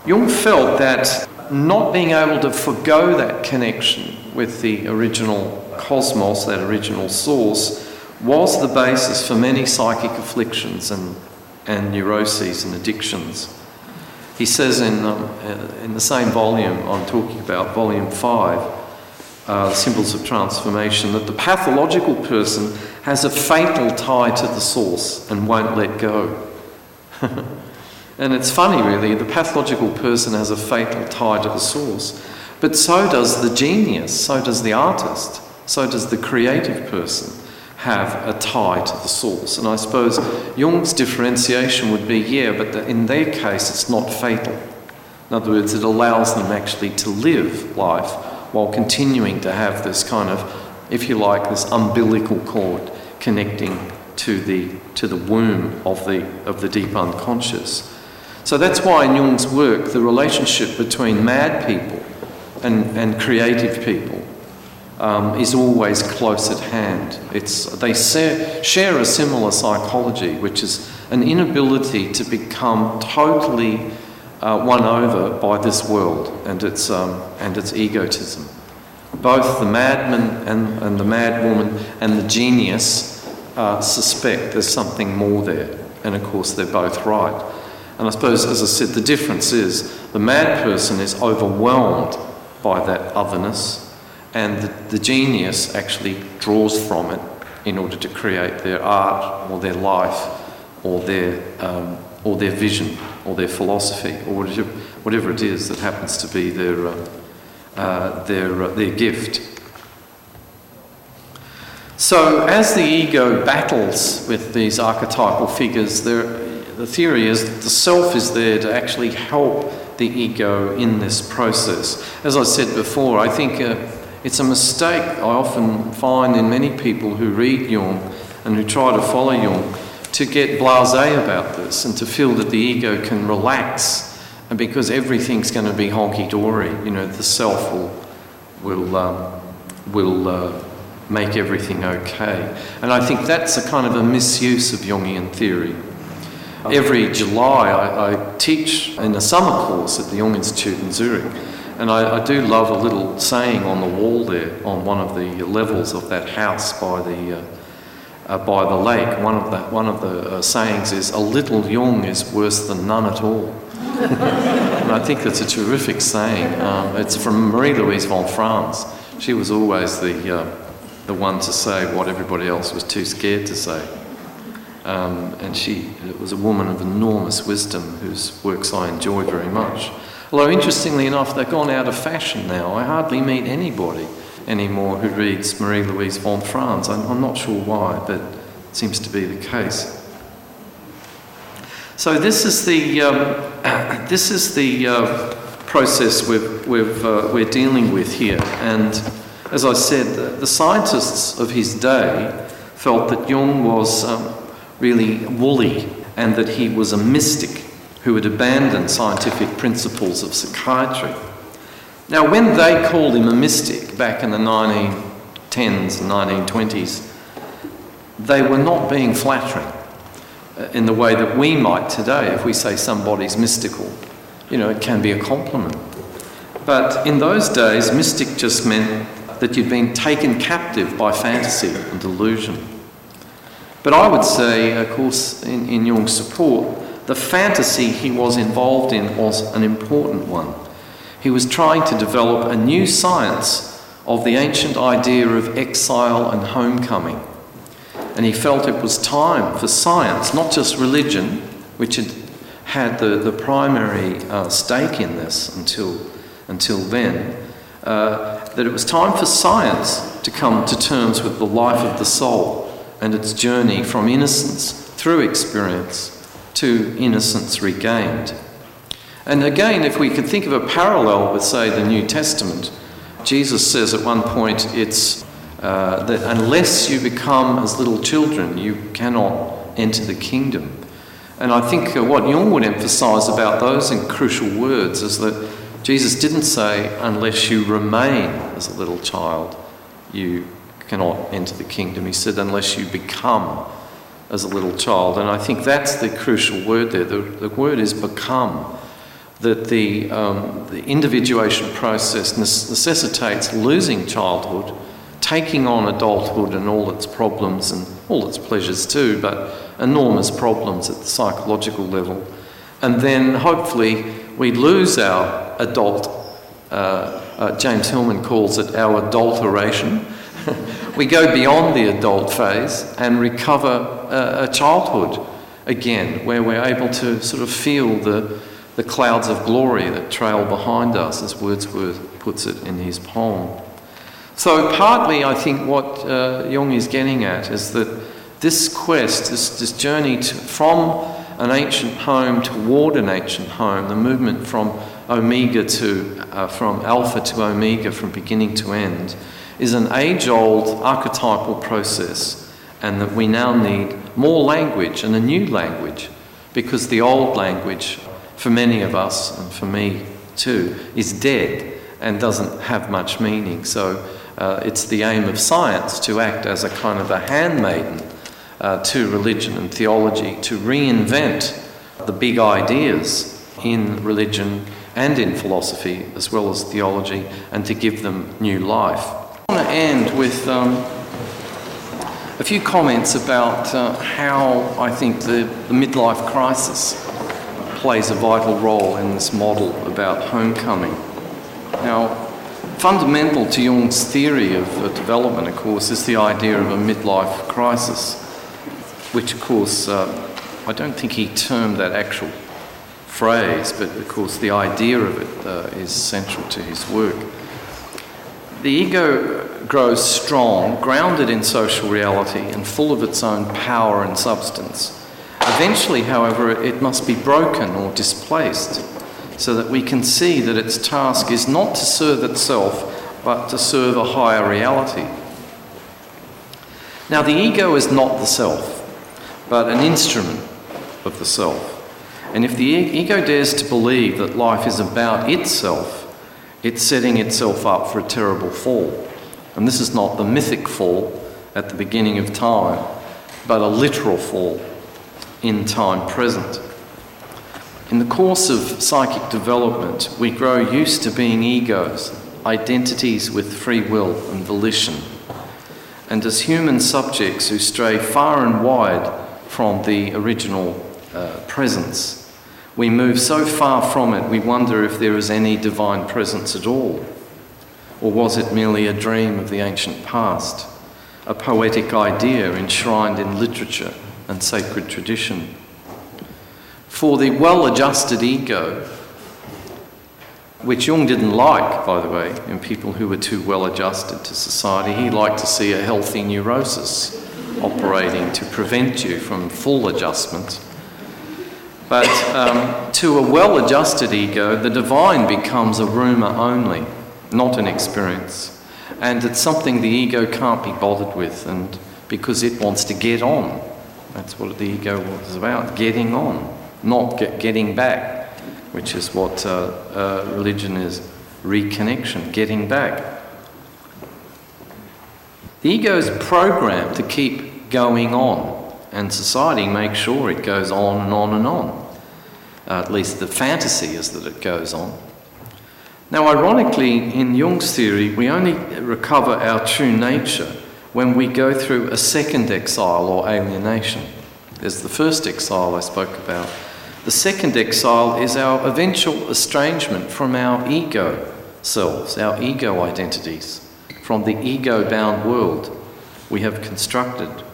Jung felt that not being able to forego that connection with the original cosmos, that original source, was the basis for many psychic afflictions and, and neuroses and addictions. He says in, um, uh, in the same volume I'm talking about, volume 5, uh, Symbols of Transformation, that the pathological person has a fatal tie to the source and won't let go. and it's funny, really, the pathological person has a fatal tie to the source, but so does the genius, so does the artist, so does the creative person have a tie to the source. And I suppose Jung's differentiation would be yeah, but in their case, it's not fatal. In other words, it allows them actually to live life while continuing to have this kind of, if you like, this umbilical cord connecting to the, to the womb of the, of the deep unconscious. So that's why in Jung's work, the relationship between mad people and, and creative people um, is always close at hand. It's, they share a similar psychology, which is an inability to become totally uh, won over by this world and its, um, and its egotism. Both the madman and, and the madwoman and the genius uh, suspect there's something more there, and of course, they're both right. And I suppose, as I said, the difference is the mad person is overwhelmed by that otherness, and the, the genius actually draws from it in order to create their art or their life or their, um, or their vision or their philosophy or whatever, it is that happens to be their, uh, uh, their, uh, their gift. So, as the ego battles with these archetypal figures, the theory is that the self is there to actually help the ego in this process. As I said before, I think uh, it's a mistake I often find in many people who read Jung and who try to follow Jung to get blasé about this and to feel that the ego can relax and because everything's going to be honky dory, you know, the self will, will, um, will uh, make everything okay. And I think that's a kind of a misuse of Jungian theory. Every July, I, I teach in a summer course at the Jung Institute in Zurich. And I, I, do love a little saying on the wall there, on one of the levels of that house by the, uh, uh, by the lake. One of the, one of the uh, sayings is, A little Jung is worse than none at all. and I think that's a terrific saying. Um, it's from Marie Louise von Franz. She was always the, uh, the one to say what everybody else was too scared to say. Um, and she was a woman of enormous wisdom whose works I enjoy very much. Although, interestingly enough, they've gone out of fashion now. I hardly meet anybody anymore who reads Marie Louise von Franz. I'm, I'm not sure why, but it seems to be the case. So, this is the, um, this is the uh, process we've, we've, uh, we're dealing with here. And as I said, the scientists of his day felt that Jung was um, really woolly and that he was a mystic who had abandoned scientific principles of psychiatry. Now, when they called him a mystic back in the 1910s and 1920s, they were not being flattering uh, in the way that we might today if we say somebody's mystical. You know, it can be a compliment. But in those days, mystic just meant that you'd been taken captive by fantasy and delusion. But I would say, of course, in, in Jung's support, the fantasy he was involved in was an important one. He was trying to develop a new science of the ancient idea of exile and homecoming. And he felt it was time for science, not just religion, which had had the, the primary uh, stake in this until, until then, uh, that it was time for science to come to terms with the life of the soul and its journey from innocence through experience to innocence regained. And again, if we could think of a parallel with, say, the New Testament, Jesus says at one point it's uh, that unless you become as little children, you cannot enter the kingdom. And I think uh, what Jung would emphasize about those in crucial words is that Jesus didn't say, unless you remain as a little child, you cannot enter the kingdom. He said, unless you become as a little child. And I think that's the crucial word there. The, the word is become. That the, um, the individuation process necessitates losing childhood, taking on adulthood and all its problems and all its pleasures too, but enormous problems at the psychological level. And then hopefully we lose our adult, uh, uh, James Hillman calls it our adulteration. we go beyond the adult phase and recover a, a childhood again, where we're able to sort of feel the, the clouds of glory that trail behind us, as Wordsworth puts it in his poem. So, partly, I think what uh, Jung is getting at is that this quest, this, this journey to, from an ancient home toward an ancient home, the movement from omega to, uh, from alpha to omega, from beginning to end, is an age old archetypal process, and that we now need more language and a new language because the old language, for many of us, and for me too, is dead and doesn't have much meaning. So uh, it's the aim of science to act as a kind of a handmaiden uh, to religion and theology, to reinvent the big ideas in religion and in philosophy as well as theology and to give them new life. I want to end with um, a few comments about uh, how I think the, the midlife crisis plays a vital role in this model about homecoming. Now, fundamental to Jung's theory of development, of course, is the idea of a midlife crisis, which, of course, uh, I don't think he termed that actual phrase, but of course, the idea of it uh, is central to his work. The ego grows strong, grounded in social reality, and full of its own power and substance. Eventually, however, it must be broken or displaced so that we can see that its task is not to serve itself, but to serve a higher reality. Now, the ego is not the self, but an instrument of the self. And if the ego dares to believe that life is about itself, it's setting itself up for a terrible fall. And this is not the mythic fall at the beginning of time, but a literal fall in time present. In the course of psychic development, we grow used to being egos, identities with free will and volition. And as human subjects who stray far and wide from the original uh, presence, we move so far from it we wonder if there is any divine presence at all. Or was it merely a dream of the ancient past, a poetic idea enshrined in literature and sacred tradition? For the well adjusted ego, which Jung didn't like, by the way, in people who were too well adjusted to society, he liked to see a healthy neurosis operating to prevent you from full adjustment. But um, to a well adjusted ego, the divine becomes a rumour only not an experience. And it's something the ego can't be bothered with, and because it wants to get on. That's what the ego was about getting on, not get, getting back, which is what uh, uh, religion is reconnection, getting back. The ego is programmed to keep going on, and society makes sure it goes on and on and on. Uh, at least the fantasy is that it goes on. Now, ironically, in Jung's theory, we only recover our true nature when we go through a second exile or alienation. There's the first exile I spoke about. The second exile is our eventual estrangement from our ego selves, our ego identities, from the ego bound world we have constructed.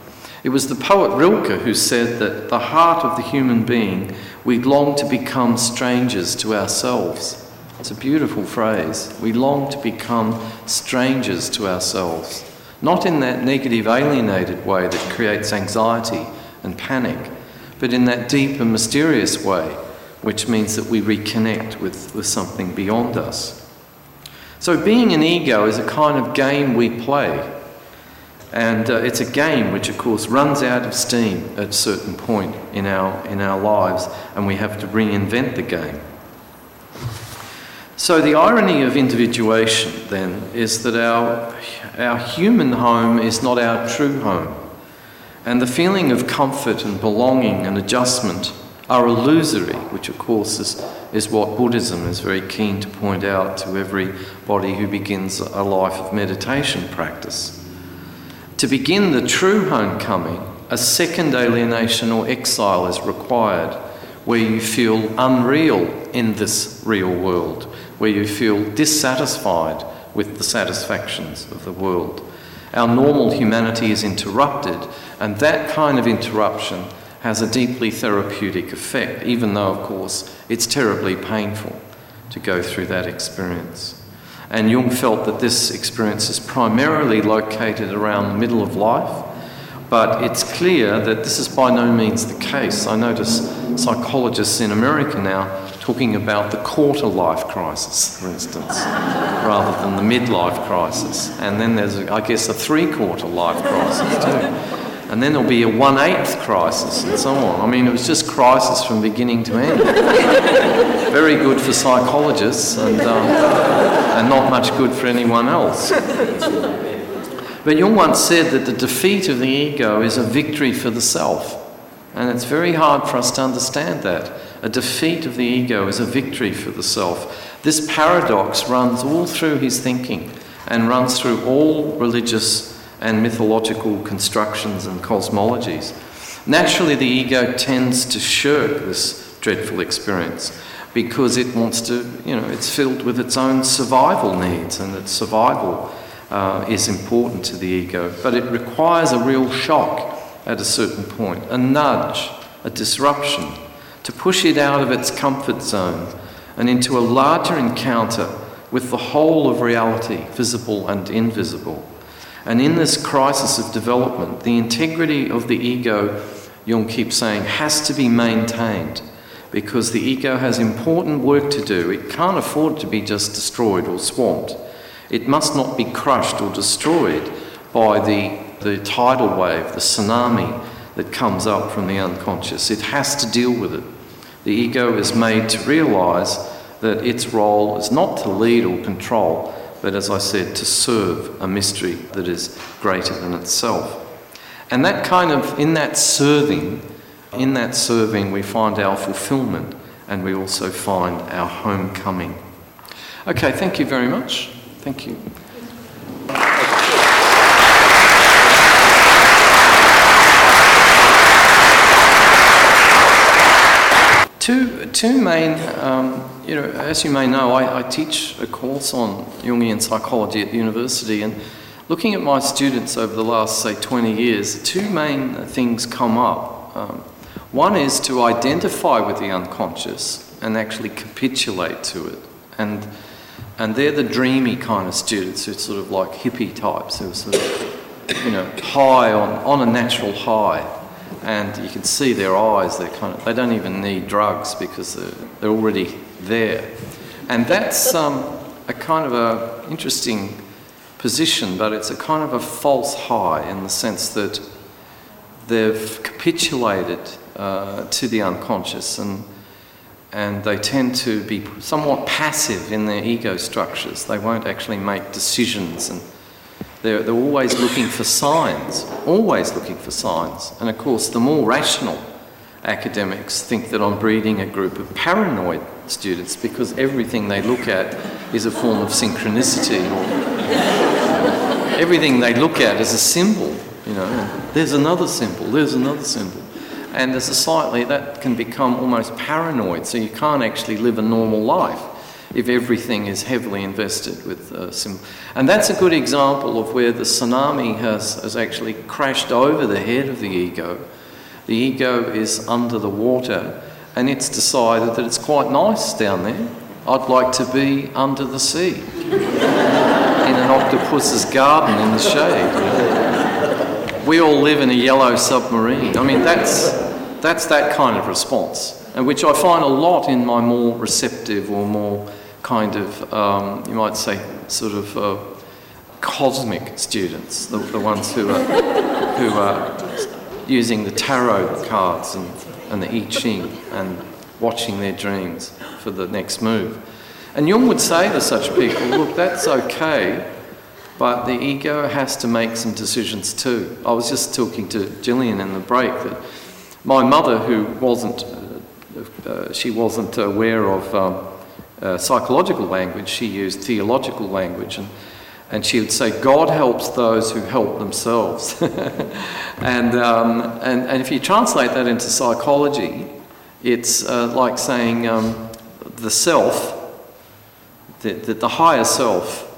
It was the poet Rilke who said that the heart of the human being, we long to become strangers to ourselves. It's a beautiful phrase. We long to become strangers to ourselves, not in that negative, alienated way that creates anxiety and panic, but in that deep and mysterious way, which means that we reconnect with, with something beyond us. So, being an ego is a kind of game we play. And uh, it's a game which, of course, runs out of steam at a certain point in our, in our lives, and we have to reinvent the game. So, the irony of individuation then is that our, our human home is not our true home. And the feeling of comfort and belonging and adjustment are illusory, which, of course, is, is what Buddhism is very keen to point out to everybody who begins a life of meditation practice. To begin the true homecoming, a second alienation or exile is required, where you feel unreal in this real world where you feel dissatisfied with the satisfactions of the world. Our normal humanity is interrupted, and that kind of interruption has a deeply therapeutic effect, even though, of course, it's terribly painful to go through that experience. And Jung felt that this experience is primarily located around the middle of life, but it's clear that this is by no means the case. I notice psychologists in America now talking about the quarter life crisis, for instance, rather than the midlife crisis. And then there's, I guess, a three quarter life crisis too. And then there'll be a one eighth crisis and so on. I mean, it was just crisis from beginning to end. Very good for psychologists and, um, and not much good for anyone else. But Jung once said that the defeat of the ego is a victory for the self. And it's very hard for us to understand that. A defeat of the ego is a victory for the self. This paradox runs all through his thinking and runs through all religious and mythological constructions and cosmologies. Naturally, the ego tends to shirk this dreadful experience because it wants to, you know, it's filled with its own survival needs, and its survival uh, is important to the ego. But it requires a real shock at a certain point, a nudge, a disruption to push it out of its comfort zone and into a larger encounter with the whole of reality, visible and invisible. And in this crisis of development, the integrity of the ego, Jung keeps saying, has to be maintained because the ego has important work to do. It can't afford to be just destroyed or swamped. It must not be crushed or destroyed by the, the tidal wave, the tsunami that comes up from the unconscious. It has to deal with it. The ego is made to realize that its role is not to lead or control, but as I said, to serve a mystery that is greater than itself. And that kind of, in that serving, in that serving, we find our fulfillment and we also find our homecoming. Okay, thank you very much. Thank you. Two, two main, um, you know, as you may know, I, I, teach a course on Jungian psychology at the university, and looking at my students over the last, say, 20 years, two main things come up. Um, one is to identify with the unconscious and actually capitulate to it. And, and they're the dreamy kind of students who sort of like hippie types, who are sort of, you know, high on, on a natural high and you can see their eyes. They're kind of they don't even need drugs because they're, they're already there, and that's um, a kind of a interesting position, but it's a kind of a false high in the sense that they've capitulated uh, to the unconscious and and they tend to be somewhat passive in their ego structures. They won't actually make decisions and they're, they're always looking for signs, always looking for signs. And of course, the more rational academics think that I'm breeding a group of paranoid students because everything they look at is a form of synchronicity. everything they look at is a symbol, you know. There's another symbol, there's another symbol. And as a slightly, that can become almost paranoid, so you can't actually live a normal life if everything is heavily invested with uh, sim. And that's a good example of where the tsunami has, has actually crashed over the head of the ego. The ego is under the water and it's decided that it's quite nice down there. I'd like to be under the sea in an octopus's garden in the shade. We all live in a yellow submarine. I mean, that's, that's that kind of response, and which I find a lot in my more receptive or more kind of, um, you might say, sort of uh, cosmic students, the, the ones who are, who are using the tarot cards and, and the I Ching and watching their dreams for the next move. And Jung would say to such people, look, that's okay, but the ego has to make some decisions too. I was just talking to Gillian in the break that my mother, who wasn't, uh, uh, she wasn't aware of um, uh, psychological language, she used theological language. And, and she would say, God helps those who help themselves. and, um, and, and if you translate that into psychology, it's uh, like saying um, the self, that the, the higher self,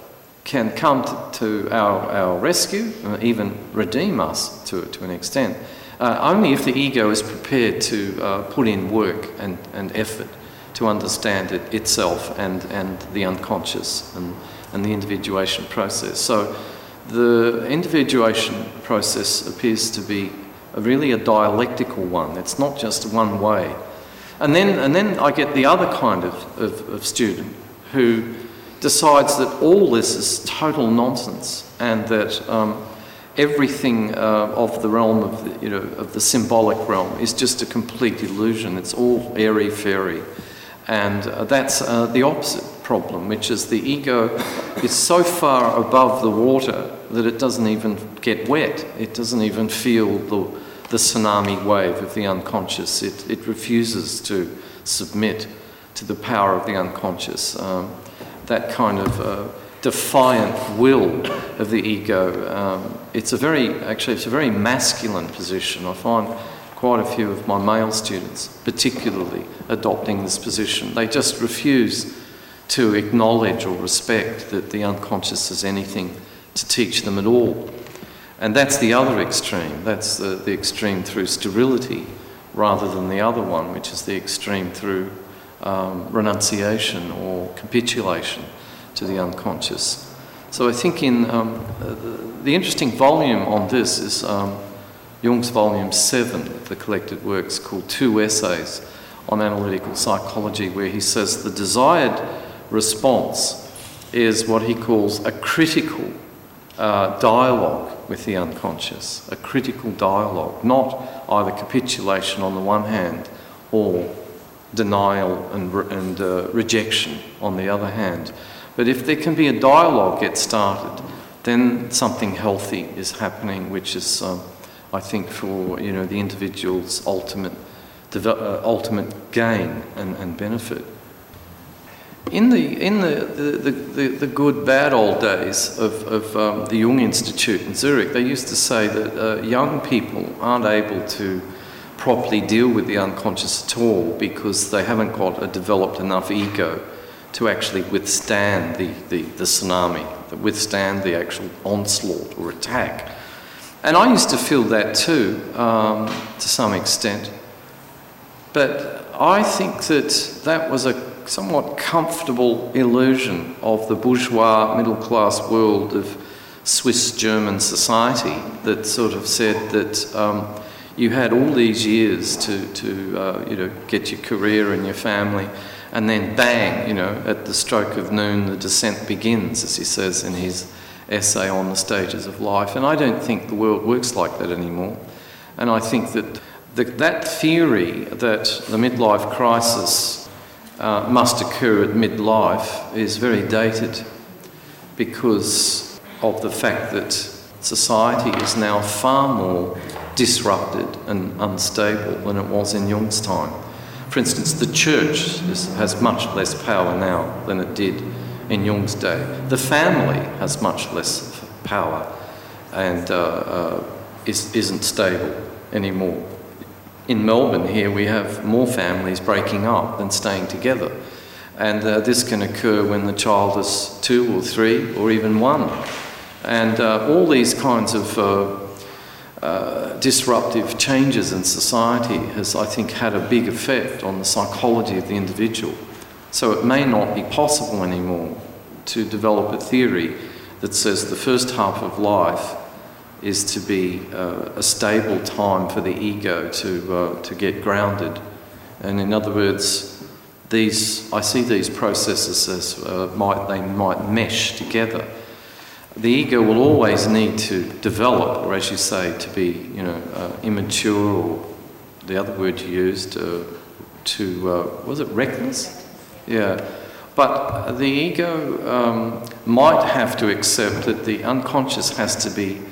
can come to, to our, our rescue, uh, even redeem us to, to an extent, uh, only if the ego is prepared to uh, put in work and, and effort to understand it itself and, and the unconscious and, and the individuation process. So the individuation process appears to be a really a dialectical one. It's not just one way. And then, and then I get the other kind of, of, of student who decides that all this is total nonsense and that um, everything uh, of the realm of the, you know, of the symbolic realm is just a complete illusion. It's all airy fairy. And uh, that's uh, the opposite problem, which is the ego is so far above the water that it doesn't even get wet. It doesn't even feel the, the tsunami wave of the unconscious. It, it refuses to submit to the power of the unconscious. Um, that kind of uh, defiant will of the ego. Um, it's a very, actually, it's a very masculine position. I find quite a few of my male students, particularly, adopting this position. They just refuse to acknowledge or respect that the unconscious has anything to teach them at all. And that's the other extreme. That's the, the extreme through sterility rather than the other one, which is the extreme through um, renunciation or capitulation to the unconscious. So I think in um, the, the, interesting volume on this is um, Jung's volume 7 of the collected works called Two Essays on Analytical Psychology, where he says the desired response is what he calls a critical uh, dialogue with the unconscious, a critical dialogue, not either capitulation on the one hand or denial and, re- and uh, rejection on the other hand. But if there can be a dialogue get started, then something healthy is happening, which is, um, I think, for you know the individual's ultimate, uh, ultimate gain and, and benefit. In the, in the, the, the, the good, bad old days of, of um, the Jung Institute in Zurich, they used to say that uh, young people aren't able to properly deal with the unconscious at all because they haven't got a developed enough ego to actually withstand the, the, the tsunami, to withstand the actual onslaught or attack. And I used to feel that too, um, to some extent. But I think that that was a somewhat comfortable illusion of the bourgeois middle class world of Swiss German society that sort of said that um, you had all these years to, to uh, you know, get your career and your family, and then bang, you know, at the stroke of noon, the descent begins, as he says in his essay on the stages of life. And I don't think the world works like that anymore. And I think that the, that theory that the midlife crisis uh, must occur at midlife is very dated because of the fact that society is now far more disrupted and unstable than it was in Jung's time. For instance, the church has much less power now than it did in Jung's day. The family has much less power and uh, uh, is, isn't stable anymore. In Melbourne, here, we have more families breaking up than staying together. And uh, this can occur when the child is two or three or even one. And uh, all these kinds of uh, uh, disruptive changes in society has, I think, had a big effect on the psychology of the individual. So it may not be possible anymore to develop a theory that says the first half of life is to be uh, a stable time for the ego to, uh, to get grounded. And in other words, these, I see these processes as uh, might, they might mesh together the ego will always need to develop, or as you say, to be, you know, uh, immature, or the other word you used, uh, to uh, was it reckless? Yeah, but the ego um, might have to accept that the unconscious has to be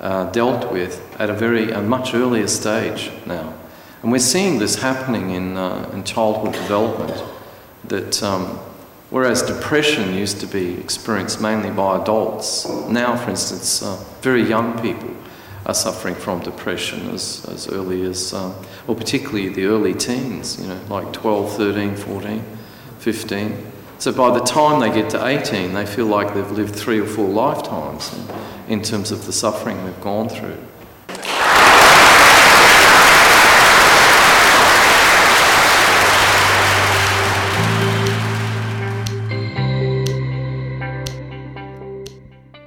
uh, dealt with at a very a much earlier stage now, and we're seeing this happening in uh, in childhood development. That um, Whereas depression used to be experienced mainly by adults, now, for instance, uh, very young people are suffering from depression as, as early as, uh, or particularly the early teens, you know, like 12, 13, 14, 15. So by the time they get to 18, they feel like they've lived three or four lifetimes in, in terms of the suffering they've gone through.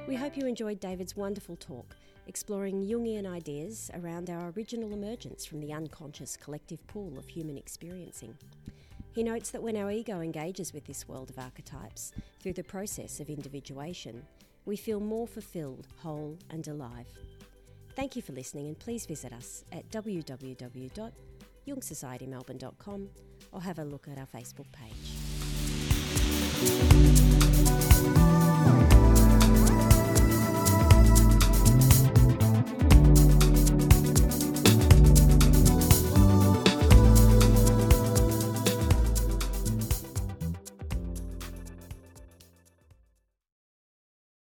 We hope you enjoyed David's wonderful talk, exploring Jungian ideas around our original emergence from the unconscious collective pool of human experiencing. He notes that when our ego engages with this world of archetypes through the process of individuation, we feel more fulfilled, whole, and alive. Thank you for listening, and please visit us at www.jungsocietymelbourne.com or have a look at our Facebook page.